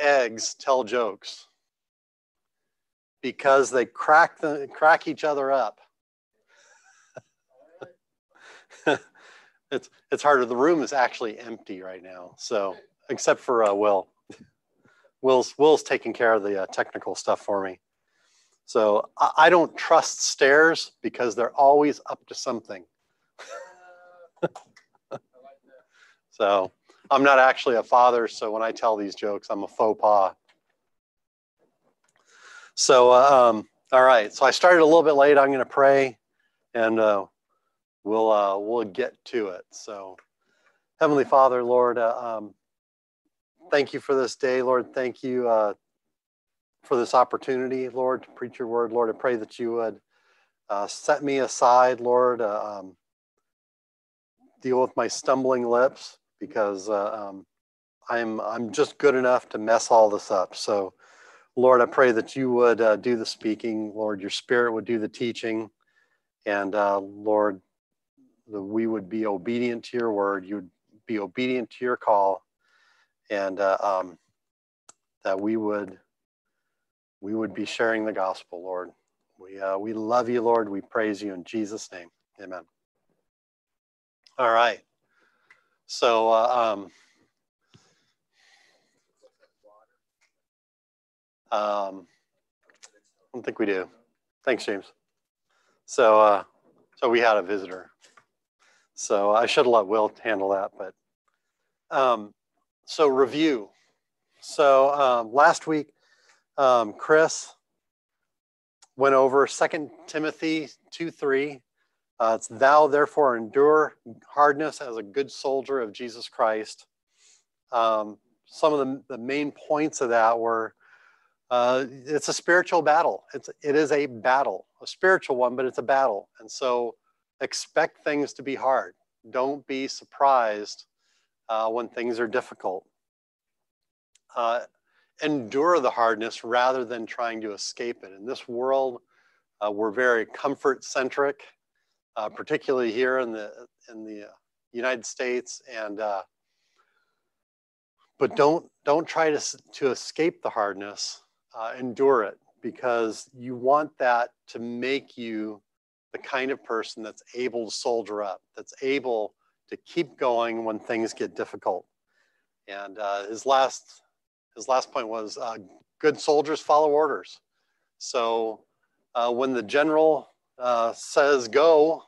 eggs tell jokes? Because they crack, the, crack each other up. it's, it's harder. The room is actually empty right now. So, except for uh, Will. Will's, Will's taking care of the uh, technical stuff for me. So I, I don't trust stairs because they're always up to something. so I'm not actually a father, so when I tell these jokes, I'm a faux pas. So, uh, um, all right. So I started a little bit late. I'm going to pray, and uh, we'll uh, we'll get to it. So, Heavenly Father, Lord, uh, um, thank you for this day, Lord. Thank you uh, for this opportunity, Lord, to preach your word. Lord, I pray that you would uh, set me aside, Lord, um, deal with my stumbling lips because uh, um, I'm, I'm just good enough to mess all this up. So, Lord, I pray that you would uh, do the speaking. Lord, your spirit would do the teaching. And uh, Lord, that we would be obedient to your word. You would be obedient to your call. And uh, um, that we would we would be sharing the gospel, Lord. We, uh, we love you, Lord. We praise you in Jesus' name. Amen. All right. So, uh, um, um, I don't think we do. Thanks, James. So, uh, so we had a visitor. So I should have let Will handle that, but um, so review. So um, last week um, Chris went over Second Timothy 2 3. Uh, it's thou therefore endure hardness as a good soldier of Jesus Christ. Um, some of the, the, main points of that were uh, it's a spiritual battle. It's, it is a battle, a spiritual one, but it's a battle. And so expect things to be hard. Don't be surprised uh, when things are difficult. Uh, endure the hardness rather than trying to escape it. In this world, uh, we're very comfort centric, uh, particularly here in the in the uh, United States. And uh, but don't don't try to to escape the hardness. Uh, endure it because you want that to make you the kind of person that's able to soldier up, that's able to keep going when things get difficult. And uh, his last his last point was uh, good soldiers follow orders. So uh, when the general uh, says go,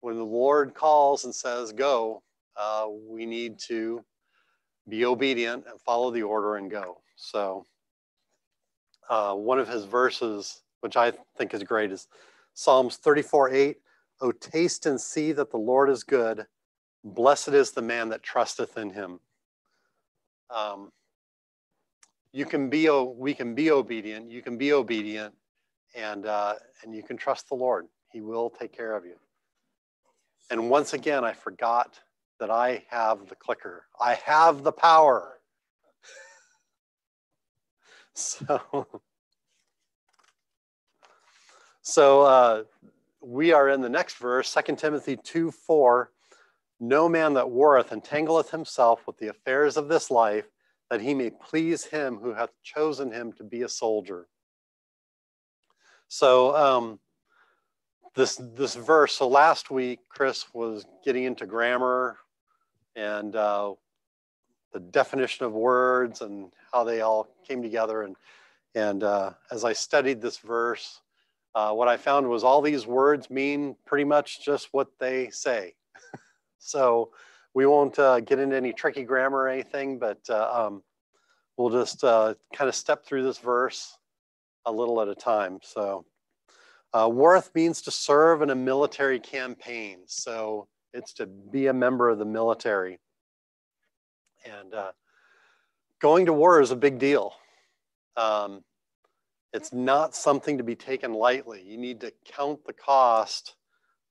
when the Lord calls and says go, uh, we need to be obedient and follow the order and go. So uh, one of his verses, which I think is great, is Psalms 34 8. Oh, taste and see that the Lord is good. Blessed is the man that trusteth in him. Um, you can be we can be obedient you can be obedient and uh, and you can trust the lord. He will take care of you. And once again i forgot that i have the clicker. I have the power. So so uh, we are in the next verse 2 timothy 2 4 no man that warreth entangleth himself with the affairs of this life that he may please him who hath chosen him to be a soldier. So um, this this verse. So last week, Chris was getting into grammar and uh, the definition of words and how they all came together. And and uh, as I studied this verse, uh, what I found was all these words mean pretty much just what they say. so we won't uh, get into any tricky grammar or anything, but uh, um, we'll just uh, kind of step through this verse a little at a time. So, uh, warreth means to serve in a military campaign. So, it's to be a member of the military. And uh, going to war is a big deal. Um, it's not something to be taken lightly. You need to count the cost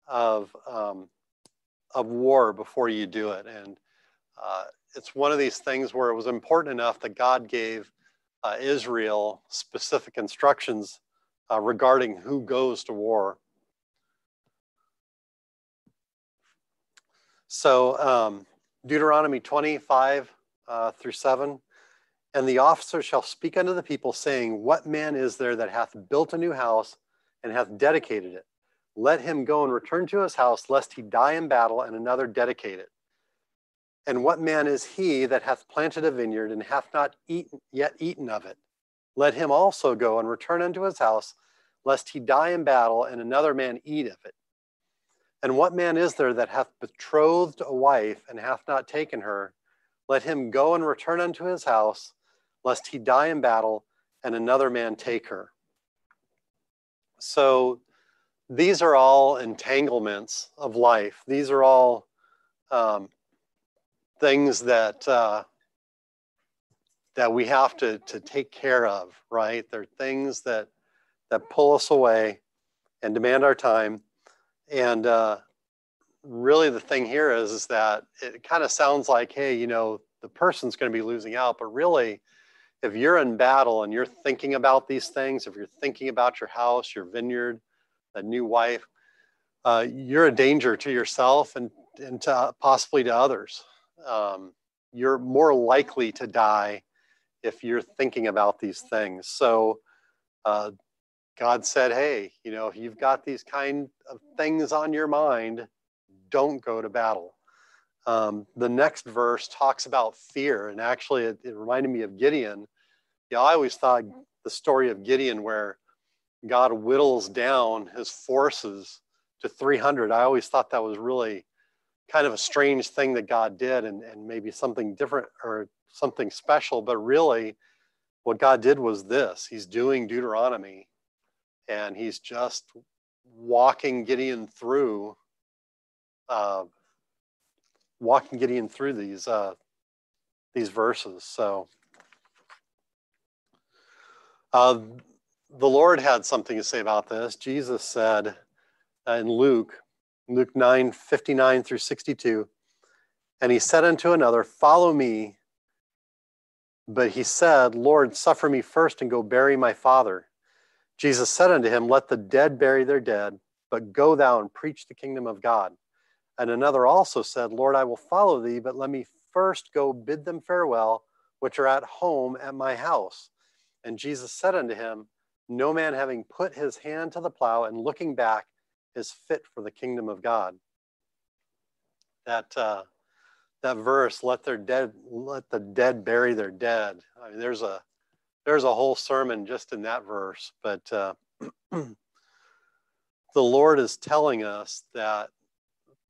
of um, of war before you do it. And uh, it's one of these things where it was important enough that God gave uh, Israel specific instructions uh, regarding who goes to war. So, um, Deuteronomy 25 uh, through 7. And the officer shall speak unto the people, saying, What man is there that hath built a new house and hath dedicated it? Let him go and return to his house, lest he die in battle, and another dedicate it. And what man is he that hath planted a vineyard and hath not eaten, yet eaten of it? Let him also go and return unto his house, lest he die in battle, and another man eat of it. And what man is there that hath betrothed a wife and hath not taken her? Let him go and return unto his house lest he die in battle and another man take her. So these are all entanglements of life. These are all um, things that uh, that we have to, to take care of, right? They're things that that pull us away and demand our time. And uh, really, the thing here is, is that it kind of sounds like, hey, you know, the person's going to be losing out, but really, if you're in battle and you're thinking about these things, if you're thinking about your house, your vineyard, a new wife, uh, you're a danger to yourself and, and to, possibly to others. Um, you're more likely to die if you're thinking about these things. So uh, God said, hey, you know, if you've got these kind of things on your mind, don't go to battle. Um, the next verse talks about fear, and actually, it, it reminded me of Gideon. Yeah, I always thought the story of Gideon, where God whittles down his forces to 300. I always thought that was really kind of a strange thing that God did, and, and maybe something different or something special. But really, what God did was this He's doing Deuteronomy, and He's just walking Gideon through. Uh, walking Gideon through these uh, these verses. So uh, the Lord had something to say about this. Jesus said in Luke, Luke 9, 59 through 62, and he said unto another, Follow me. But he said, Lord, suffer me first and go bury my father. Jesus said unto him, Let the dead bury their dead, but go thou and preach the kingdom of God. And another also said, Lord, I will follow thee, but let me first go bid them farewell, which are at home at my house. And Jesus said unto him, No man having put his hand to the plow and looking back is fit for the kingdom of God. That uh, that verse, let their dead, let the dead bury their dead. I mean, there's a there's a whole sermon just in that verse, but uh, the Lord is telling us that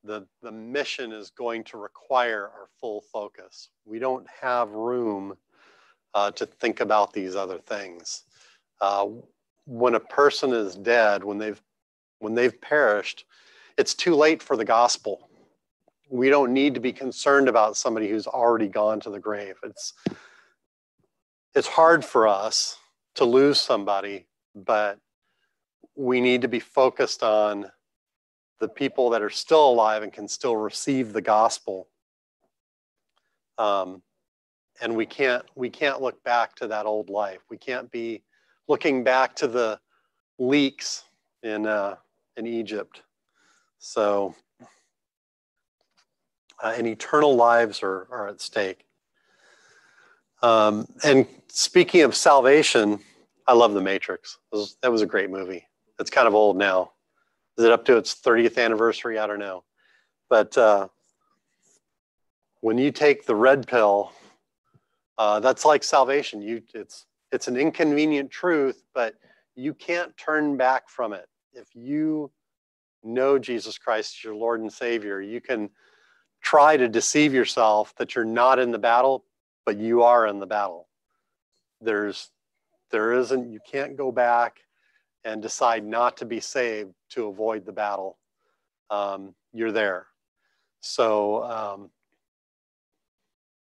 the, the mission is going to require our full focus. We don't have room uh, to think about these other things. Uh, when a person is dead, when they've when they've perished, it's too late for the gospel. We don't need to be concerned about somebody who's already gone to the grave. It's it's hard for us to lose somebody, but we need to be focused on the people that are still alive and can still receive the gospel. Um, and we can't we can't look back to that old life. We can't be looking back to the leeks in uh, in Egypt. So, uh, and eternal lives are, are at stake. Um, and speaking of salvation, I love The Matrix. Was, that was a great movie. It's kind of old now. Is it up to its 30th anniversary? I don't know. But uh, when you take the red pill, uh, that's like salvation. You, it's, it's an inconvenient truth, but you can't turn back from it. If you know Jesus Christ as your Lord and Savior, you can try to deceive yourself that you're not in the battle, but you are in the battle. There's, there isn't, you can't go back and decide not to be saved to avoid the battle, um, you're there. So um,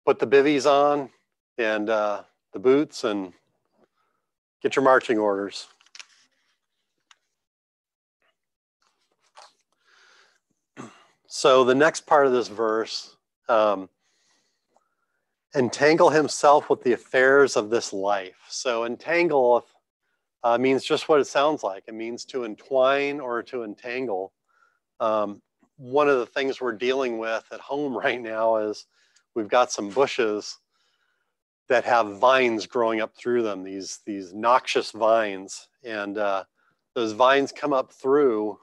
put the bivvies on and uh, the boots and get your marching orders. So the next part of this verse, um, entangle himself with the affairs of this life. So entangle uh, means just what it sounds like. It means to entwine or to entangle. Um, one of the things we're dealing with at home right now is we've got some bushes that have vines growing up through them, these, these noxious vines. And uh, those vines come up through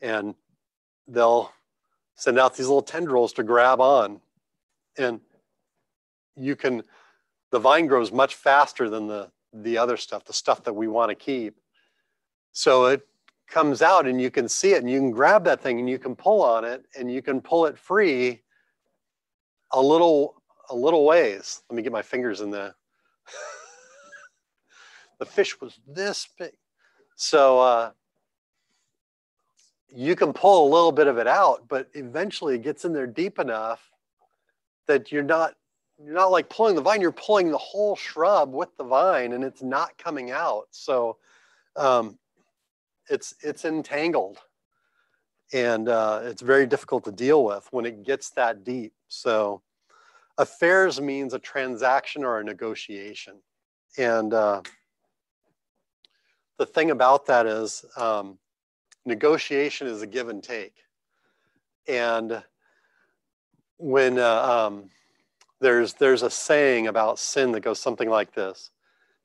and they'll send out these little tendrils to grab on. And you can, the vine grows much faster than the, the other stuff, the stuff that we want to keep. So it comes out and you can see it and you can grab that thing and you can pull on it and you can pull it free a little a little ways. Let me get my fingers in there. the fish was this big. So uh, you can pull a little bit of it out, but eventually it gets in there deep enough that you're not you're not like pulling the vine, you're pulling the whole shrub with the vine and it's not coming out. So um, it's it's entangled and uh, it's very difficult to deal with when it gets that deep so affairs means a transaction or a negotiation and uh, the thing about that is um, negotiation is a give and take and when uh, um, there's there's a saying about sin that goes something like this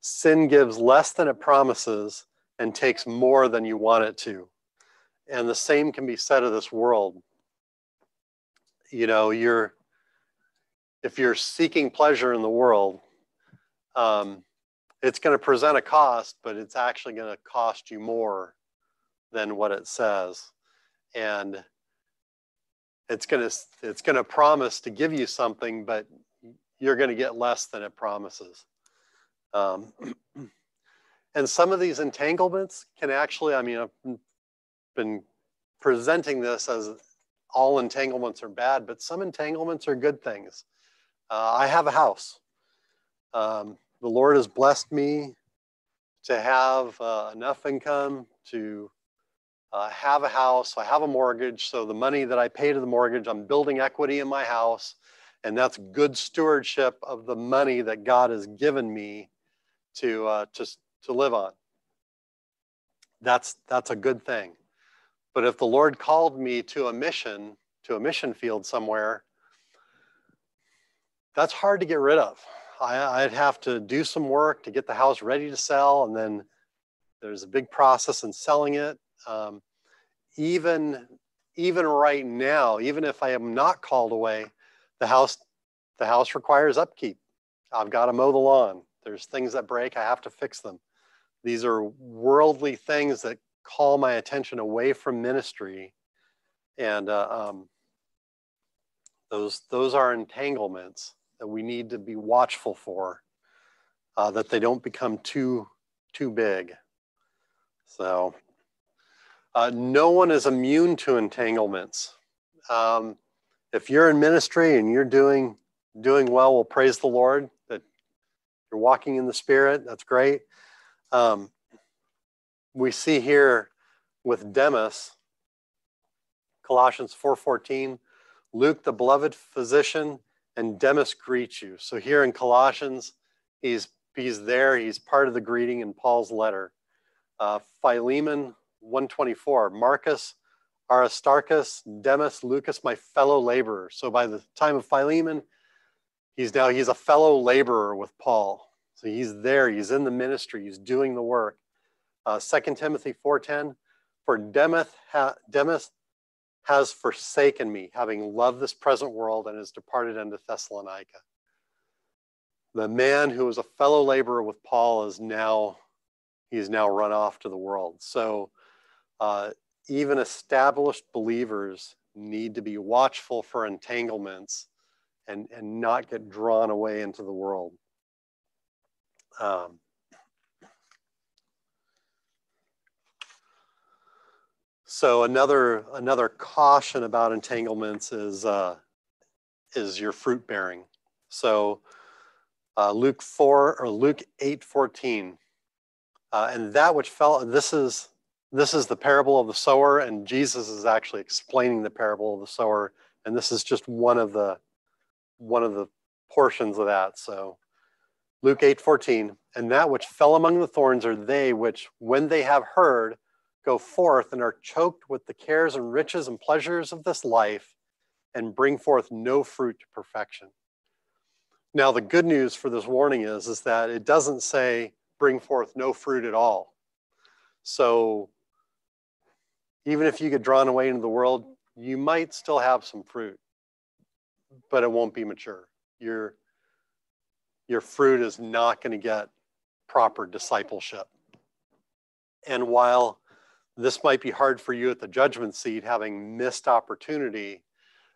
sin gives less than it promises and takes more than you want it to. And the same can be said of this world. You know, you're if you're seeking pleasure in the world, um, it's going to present a cost, but it's actually going to cost you more than what it says, and it's going to it's going to promise to give you something, but you're going to get less than it promises. Um, And some of these entanglements can actually, I mean, I've been presenting this as all entanglements are bad, but some entanglements are good things. Uh, I have a house. Um, the Lord has blessed me to have uh, enough income to uh, have a house. I have a mortgage. So the money that I pay to the mortgage, I'm building equity in my house. And that's good stewardship of the money that God has given me to, uh, to, to live on. That's, that's a good thing. But if the Lord called me to a mission, to a mission field somewhere, that's hard to get rid of. I, would have to do some work to get the house ready to sell, and then there's a big process in selling it. Um, even, even right now, even if I am not called away, the house, the house requires upkeep. I've got to mow the lawn. There's things that break, I have to fix them. These are worldly things that call my attention away from ministry. And uh, um, those, those are entanglements that we need to be watchful for, uh, that they don't become too, too big. So uh, no one is immune to entanglements. Um, if you're in ministry and you're doing, doing well, well, praise the Lord that you're walking in the Spirit. That's great. Um, we see here with Demas, Colossians 4:14, Luke, the beloved physician, and Demas greet you. So here in Colossians, he's he's there. He's part of the greeting in Paul's letter. Uh, Philemon 124, Marcus, Aristarchus, Demas, Lucas, my fellow laborer. So by the time of Philemon, he's now he's a fellow laborer with Paul. So he's there, he's in the ministry, he's doing the work. Uh, 2 Timothy 4.10, for Demas, ha, Demas has forsaken me, having loved this present world and has departed unto Thessalonica. The man who was a fellow laborer with Paul is now, he's now run off to the world. So uh, even established believers need to be watchful for entanglements and, and not get drawn away into the world. Um, so another another caution about entanglements is uh, is your fruit bearing. So uh, Luke four or Luke eight fourteen, uh, and that which fell. This is this is the parable of the sower, and Jesus is actually explaining the parable of the sower, and this is just one of the one of the portions of that. So Luke 8 14, and that which fell among the thorns are they which, when they have heard, go forth and are choked with the cares and riches and pleasures of this life and bring forth no fruit to perfection. Now, the good news for this warning is, is that it doesn't say bring forth no fruit at all. So even if you get drawn away into the world, you might still have some fruit, but it won't be mature. Your, your fruit is not going to get proper discipleship. And while this might be hard for you at the judgment seat, having missed opportunity,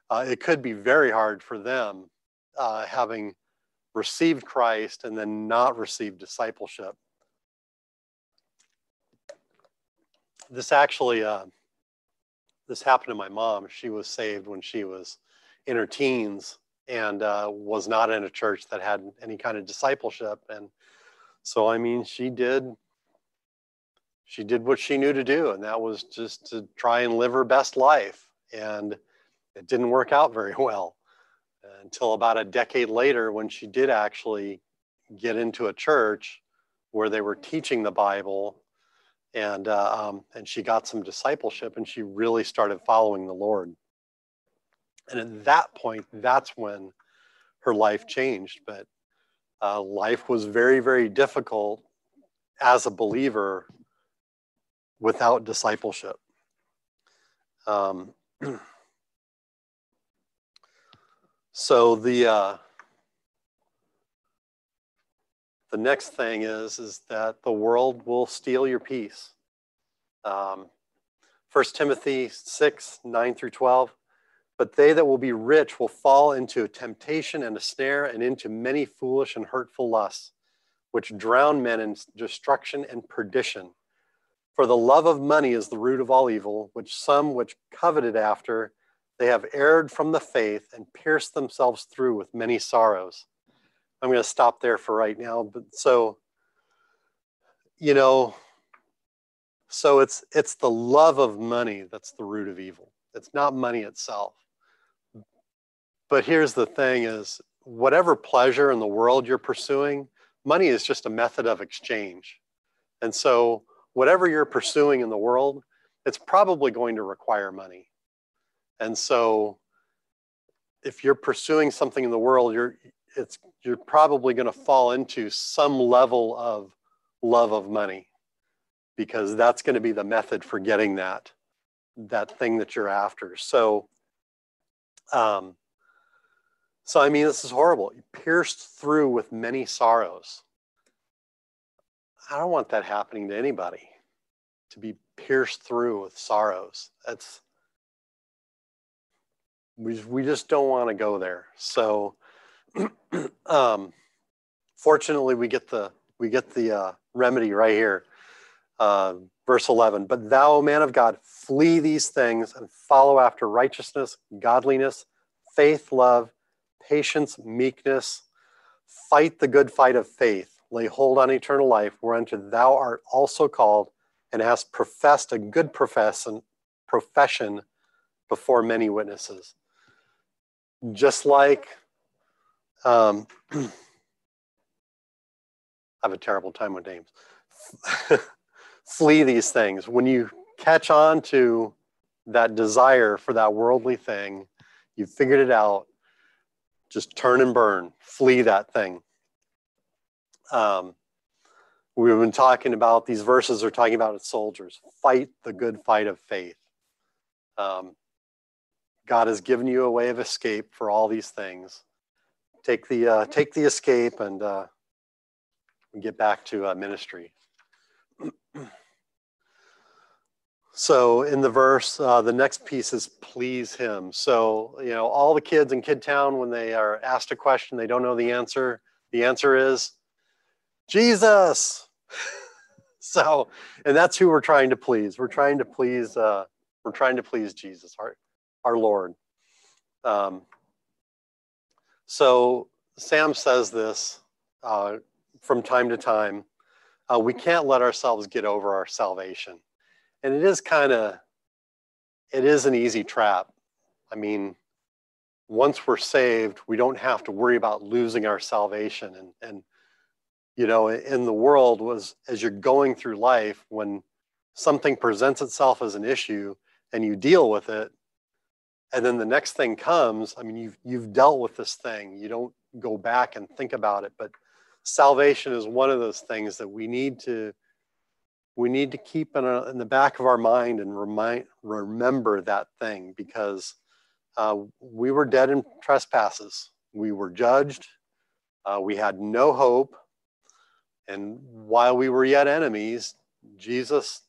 uh, it could be very hard for them, uh, having received Christ and then not received discipleship. This actually, uh, this happened to my mom. She was saved when she was in her teens and uh, was not in a church that had any kind of discipleship. And so, I mean, she did she did what she knew to do, and that was just to try and live her best life. And it didn't work out very well until about a decade later when she did actually get into a church where they were teaching the Bible and uh, um, and she got some discipleship and she really started following the Lord. And at that point, that's when her life changed. But uh, life was very, very difficult as a believer without discipleship. Um, so the uh, the next thing is is that the world will steal your peace. Um, 1 Timothy 6, 9 through 12. But they that will be rich will fall into temptation and a snare and into many foolish and hurtful lusts, which drown men in destruction and perdition. For the love of money is the root of all evil, which some which coveted after, they have erred from the faith and pierced themselves through with many sorrows. I'm going to stop there for right now. But so, you know, so it's it's the love of money that's the root of evil. It's not money itself. But here's the thing is whatever pleasure in the world you're pursuing, money is just a method of exchange. And so whatever you're pursuing in the world, it's probably going to require money. And so if you're pursuing something in the world, you're it's you're probably going to fall into some level of love of money because that's going to be the method for getting that that thing that you're after. So um, so, I mean, this is horrible. Pierced through with many sorrows. I don't want that happening to anybody, to be pierced through with sorrows. That's, we, we just don't want to go there. So, um, fortunately, we get the, we get the uh, remedy right here. Uh, verse 11, but thou, man of God, flee these things and follow after righteousness, godliness, faith, love, patience, meekness, fight the good fight of faith, lay hold on eternal life, whereunto thou art also called, and hast professed a good profession, profession before many witnesses. Just like um, I have a terrible time with names. Flee these things. When you catch on to that desire for that worldly thing, you've figured it out, just turn and burn, flee that thing. Um, we've been talking about these verses are talking about soldiers fight the good fight of faith. Um, God has given you a way of escape for all these things. Take the uh, take the escape and uh, get back to uh, ministry. So in the verse, uh, the next piece is please him. So, you know, all the kids in Kid Town, when they are asked a question, they don't know the answer. The answer is Jesus. so, and that's who we're trying to please. We're trying to please, uh, we're trying to please Jesus, our, our Lord. Um, so Sam says this uh, from time to time. Uh, we can't let ourselves get over our salvation and it is kind of it is an easy trap i mean once we're saved we don't have to worry about losing our salvation and and you know in the world was as you're going through life when something presents itself as an issue and you deal with it and then the next thing comes. I mean, you've you've dealt with this thing. You don't go back and think about it, but salvation is one of those things that we need to we need to keep in, a, in the back of our mind and remind remember that thing because uh, we were dead in trespasses. We were judged. Uh, we had no hope. And while we were yet enemies, Jesus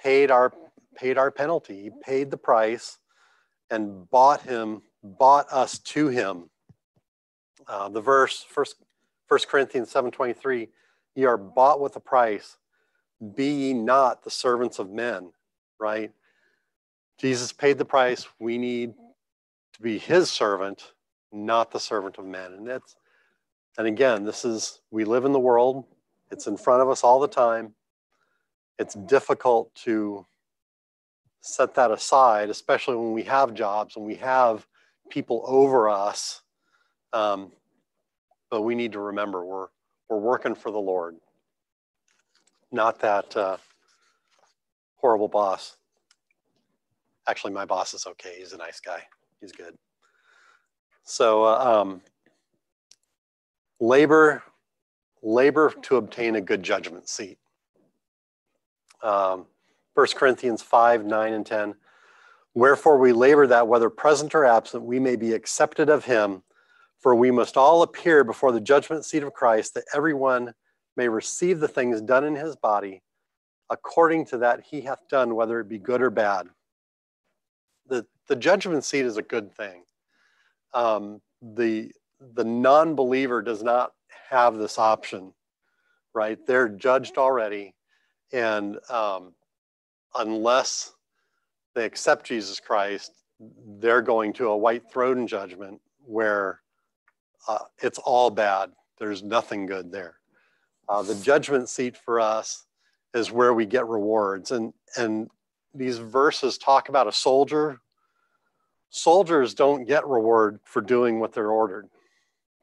paid our paid our penalty. He paid the price and bought him, bought us to him. Uh, the verse, first, First Corinthians 7:23, ye are bought with a price. Be ye not the servants of men, right? Jesus paid the price. We need to be his servant, not the servant of men. And that's and again, this is we live in the world. It's in front of us all the time. It's difficult to set that aside, especially when we have jobs and we have people over us. Um, but we need to remember we're we're working for the Lord, not that uh, horrible boss. Actually, my boss is okay. He's a nice guy. He's good. So uh, um, labor labor to obtain a good judgment seat. Um, 1 Corinthians 5, 9, and 10. Wherefore we labor that whether present or absent, we may be accepted of him. For we must all appear before the judgment seat of Christ, that everyone may receive the things done in his body according to that he hath done, whether it be good or bad. The, the judgment seat is a good thing. Um, the the non believer does not have this option, right? They're judged already. And um, unless they accept Jesus Christ, they're going to a white throne judgment where uh, it's all bad. There's nothing good there. Uh, the judgment seat for us is where we get rewards. And, and these verses talk about a soldier. Soldiers don't get reward for doing what they're ordered.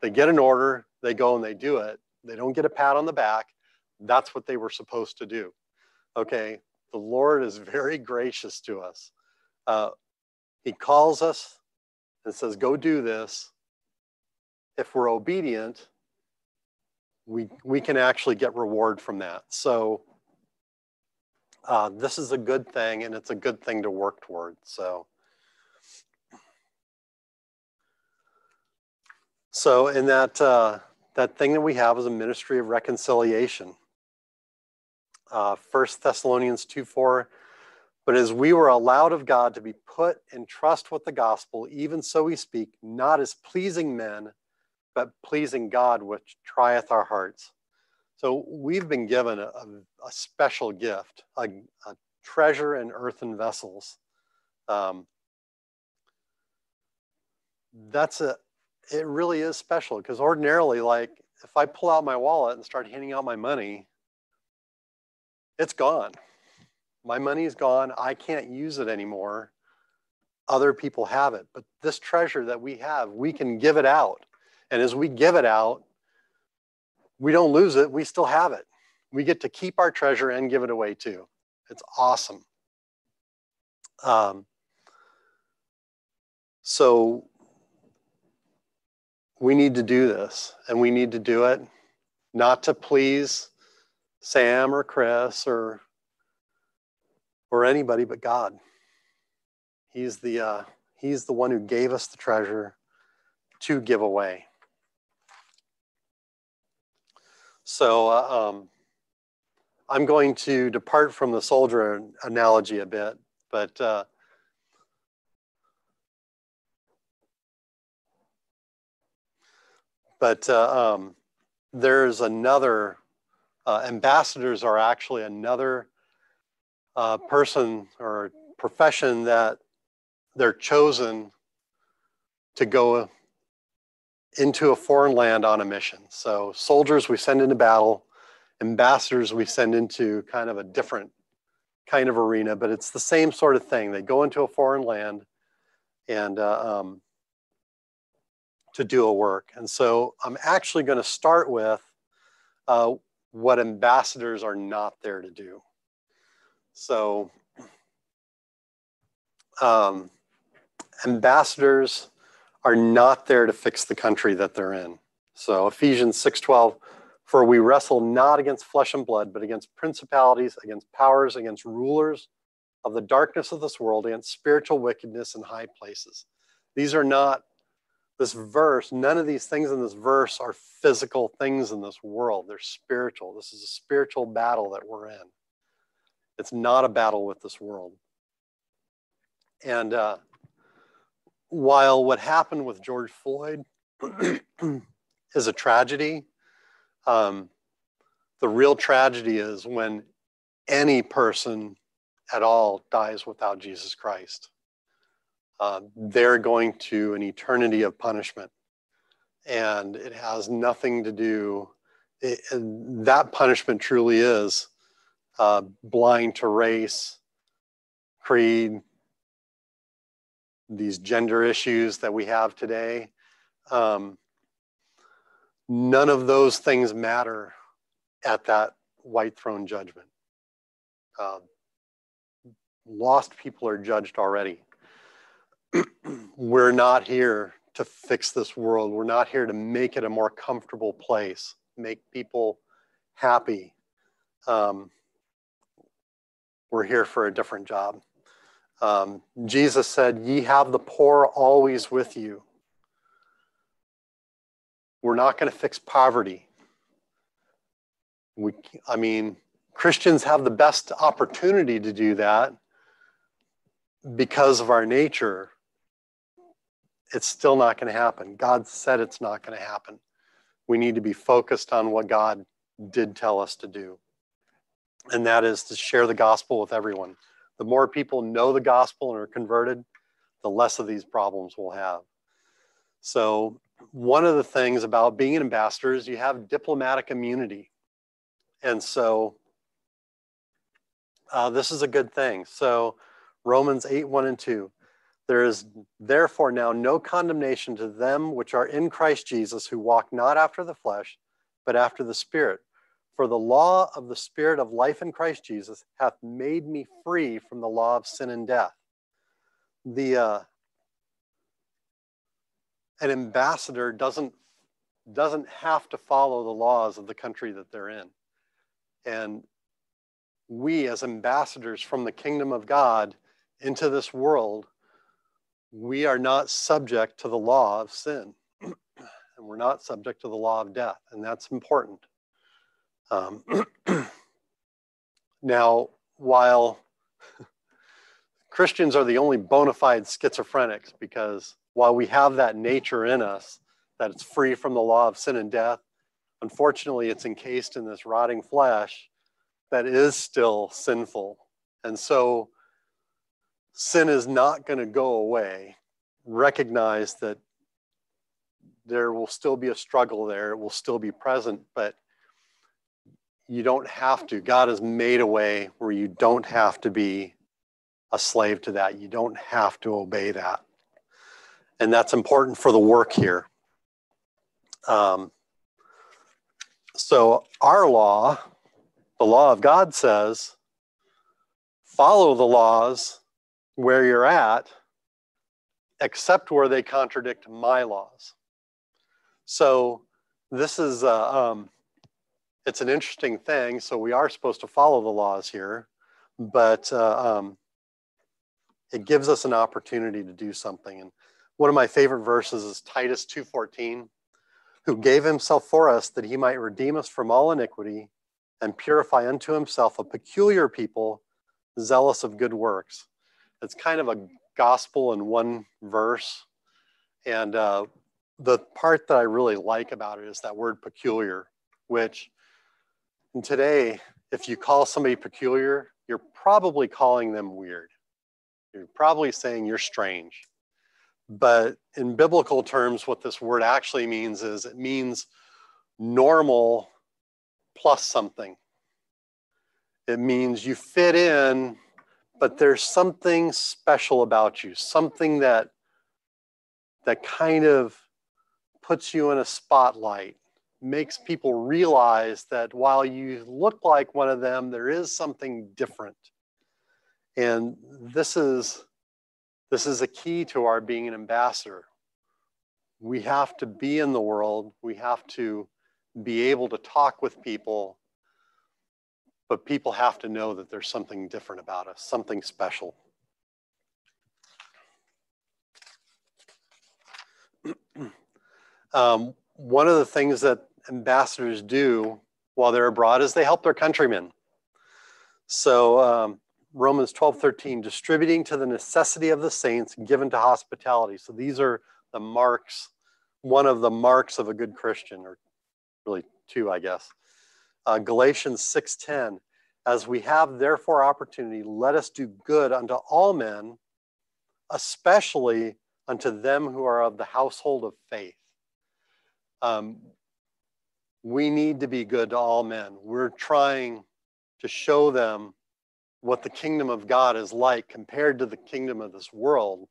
They get an order, they go and they do it. They don't get a pat on the back. That's what they were supposed to do. Okay, the Lord is very gracious to us. Uh, he calls us and says, Go do this. If we're obedient, we, we can actually get reward from that. So, uh, this is a good thing, and it's a good thing to work toward. So, so in that uh, that thing that we have is a ministry of reconciliation. Uh, 1 Thessalonians 2 4. But as we were allowed of God to be put in trust with the gospel, even so we speak, not as pleasing men, but pleasing God, which trieth our hearts. So we've been given a, a special gift, a, a, treasure in earthen vessels. Um, that's a, it really is special because ordinarily, like if I pull out my wallet and start handing out my money, it's gone. My money's gone. I can't use it anymore. Other people have it. But this treasure that we have, we can give it out. And as we give it out, we don't lose it. We still have it. We get to keep our treasure and give it away too. It's awesome. Um, so we need to do this and we need to do it not to please Sam or Chris or or anybody but God. He's the uh, he's the one who gave us the treasure to give away. So uh, um, I'm going to depart from the soldier analogy a bit, but uh, but uh, um, there's another uh, ambassadors are actually another uh, person or profession that they're chosen to go into a foreign land on a mission. So soldiers we send into battle, ambassadors we send into kind of a different kind of arena, but it's the same sort of thing. They go into a foreign land and uh, um, to do a work. And so I'm actually going to start with uh, what ambassadors are not there to do. So, um, ambassadors are not there to fix the country that they're in. So Ephesians 6:12 for we wrestle not against flesh and blood but against principalities, against powers, against rulers of the darkness of this world, against spiritual wickedness in high places. These are not this verse, none of these things in this verse are physical things in this world. They're spiritual. This is a spiritual battle that we're in. It's not a battle with this world. And uh, while what happened with George Floyd is a tragedy, um, the real tragedy is when any person at all dies without Jesus Christ. Uh, they're going to an eternity of punishment. And it has nothing to do, it, that punishment truly is uh, blind to race, creed, these gender issues that we have today. Um, none of those things matter at that white throne judgment. Uh, lost people are judged already. We're not here to fix this world. We're not here to make it a more comfortable place, make people happy. Um, we're here for a different job. Um, Jesus said, Ye have the poor always with you. We're not going to fix poverty. We, I mean, Christians have the best opportunity to do that because of our nature. It's still not going to happen. God said it's not going to happen. We need to be focused on what God did tell us to do, and that is to share the gospel with everyone. The more people know the gospel and are converted, the less of these problems we'll have. So, one of the things about being an ambassador is you have diplomatic immunity. And so, uh, this is a good thing. So, Romans 8 1 and 2. There is therefore now no condemnation to them which are in Christ Jesus, who walk not after the flesh, but after the Spirit. For the law of the Spirit of life in Christ Jesus hath made me free from the law of sin and death. The uh, an ambassador doesn't doesn't have to follow the laws of the country that they're in, and we as ambassadors from the kingdom of God into this world, we are not subject to the law of sin, and we're not subject to the law of death, and that's important. Um, now, while Christians are the only bona fide schizophrenics because while we have that nature in us, that it's free from the law of sin and death, unfortunately, it's encased in this rotting flesh that is still sinful. And so, sin is not going to go away. Recognize that there will still be a struggle there, it will still be present, but you don't have to. God has made a way where you don't have to be a slave to that. You don't have to obey that. And that's important for the work here. Um, so, our law, the law of God says, follow the laws where you're at, except where they contradict my laws. So, this is uh, um, it's an interesting thing. So we are supposed to follow the laws here, but uh, um, it gives us an opportunity to do something. And one of my favorite verses is Titus 2:14, who gave himself for us that he might redeem us from all iniquity and purify unto himself a peculiar people zealous of good works. It's kind of a gospel in one verse. And uh, the part that I really like about it is that word peculiar, which today, if you call somebody peculiar, you're probably calling them weird. You're probably saying you're strange. But in biblical terms, what this word actually means is it means normal plus something. It means you fit in, but there's something special about you, something that that kind of puts you in a spotlight makes people realize that while you look like one of them, there is something different. And this is This is a key to our being an ambassador. We have to be in the world, we have to be able to talk with people, but people have to know that there's something different about us, something special. um, one of the things that ambassadors do while they're abroad is they help their countrymen. So um, Romans 12, 13, distributing to the necessity of the saints, given to hospitality. So these are the marks, one of the marks of a good Christian, or really two, I guess. Uh, Galatians 6:10, as we have therefore opportunity, let us do good unto all men, especially unto them who are of the household of faith. Um, we need to be good to all men. We're trying to show them what the kingdom of God is like compared to the kingdom of this world.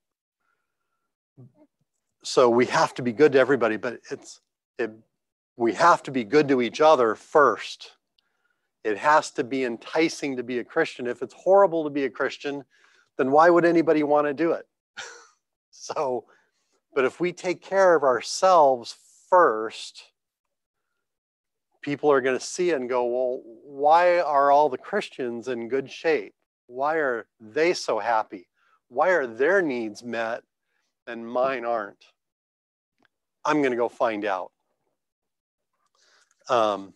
So we have to be good to everybody, but it's it, we have to be good to each other first. It has to be enticing to be a Christian. If it's horrible to be a Christian, then why would anybody want to do it? so, but if we take care of ourselves first, people are going to see it and go, well, why are all the Christians in good shape? Why are they so happy? Why are their needs met and mine aren't? I'm going to go find out. Um,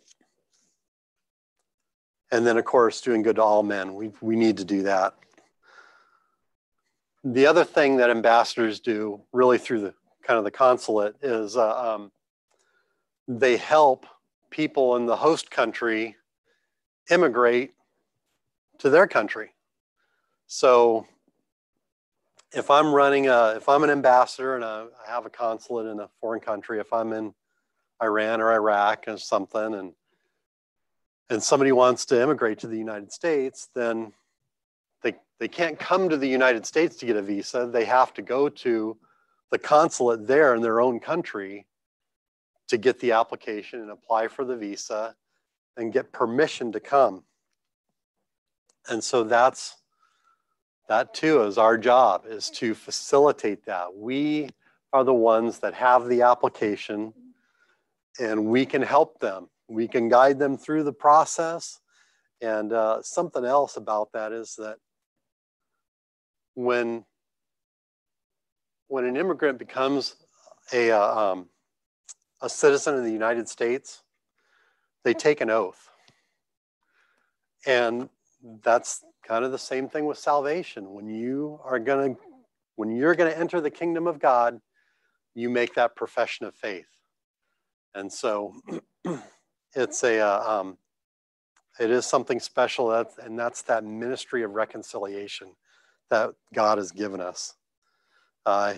and then, of course, doing good to all men. We, we need to do that. The other thing that ambassadors do, really through the kind of the consulate, is uh, um, they help people in the host country immigrate to their country. So if I'm running a, if I'm an ambassador and I have a consulate in a foreign country, if I'm in Iran or Iraq or something, and and somebody wants to immigrate to the United States, then they they can't come to the United States to get a visa. They have to go to the consulate there in their own country to get the application and apply for the visa and get permission to come. And so that's that too is our job is to facilitate that. We are the ones that have the application and we can help them. We can guide them through the process. And uh, something else about that is that when when an immigrant becomes a uh, um, a citizen of the United States, they take an oath. And that's kind of the same thing with salvation. When you are going to when you're going to enter the kingdom of God, you make that profession of faith. And so it's a uh, um, it is something special that, and that's that ministry of reconciliation that God has given us. Uh,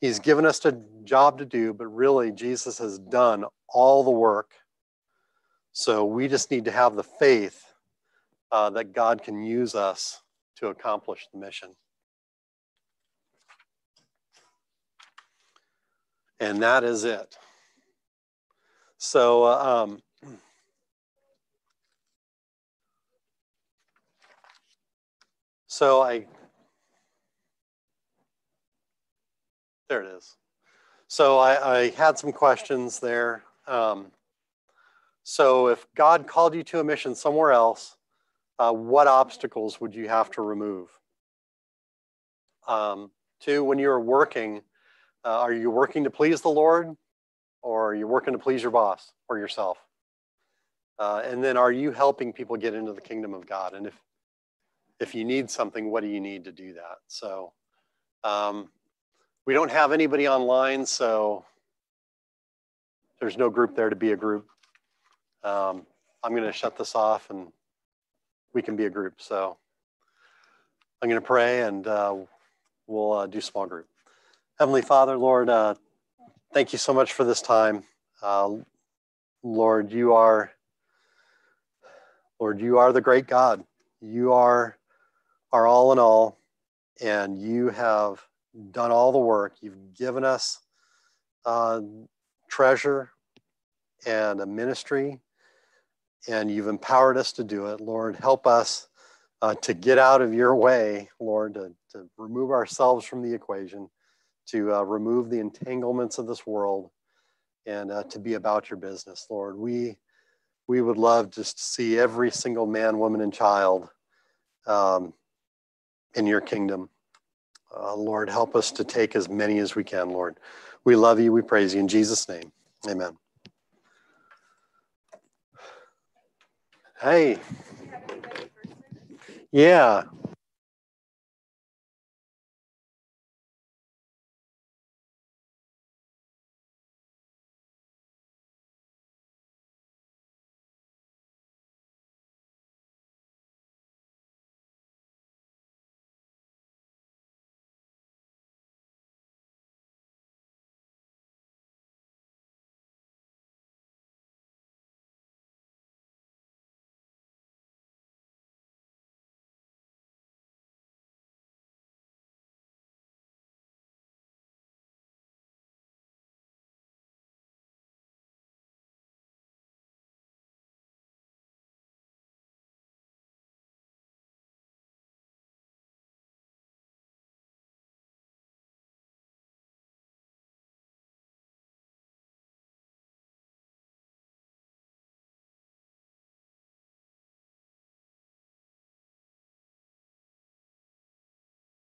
He's given us a job to do, but really, Jesus has done all the work. So we just need to have the faith uh, that God can use us to accomplish the mission. And that is it. So, uh, um, so I There it is. So I, I had some questions there. Um, so if God called you to a mission somewhere else, uh, what obstacles would you have to remove? Um, two, when you're working, uh, are you working to please the Lord or you're working to please your boss or yourself? Uh, and then are you helping people get into the kingdom of God? And if, if you need something, what do you need to do that? So um, we don't have anybody online, so there's no group there to be a group. Um, I'm going to shut this off and we can be a group. So I'm going to pray and uh, we'll uh, do small group. Heavenly Father, Lord, uh, thank you so much for this time. Uh, Lord, you are, Lord, you are the great God. You are our all in all, and you have done all the work. You've given us uh, treasure and a ministry, and you've empowered us to do it. Lord, help us uh, to get out of your way, Lord, to, to remove ourselves from the equation, to uh, remove the entanglements of this world, and uh, to be about your business, Lord. We, we would love just to see every single man, woman, and child um, in your kingdom. Uh, Lord, help us to take as many as we can, Lord. We love you. We praise you. In Jesus' name, amen. Hey. Yeah.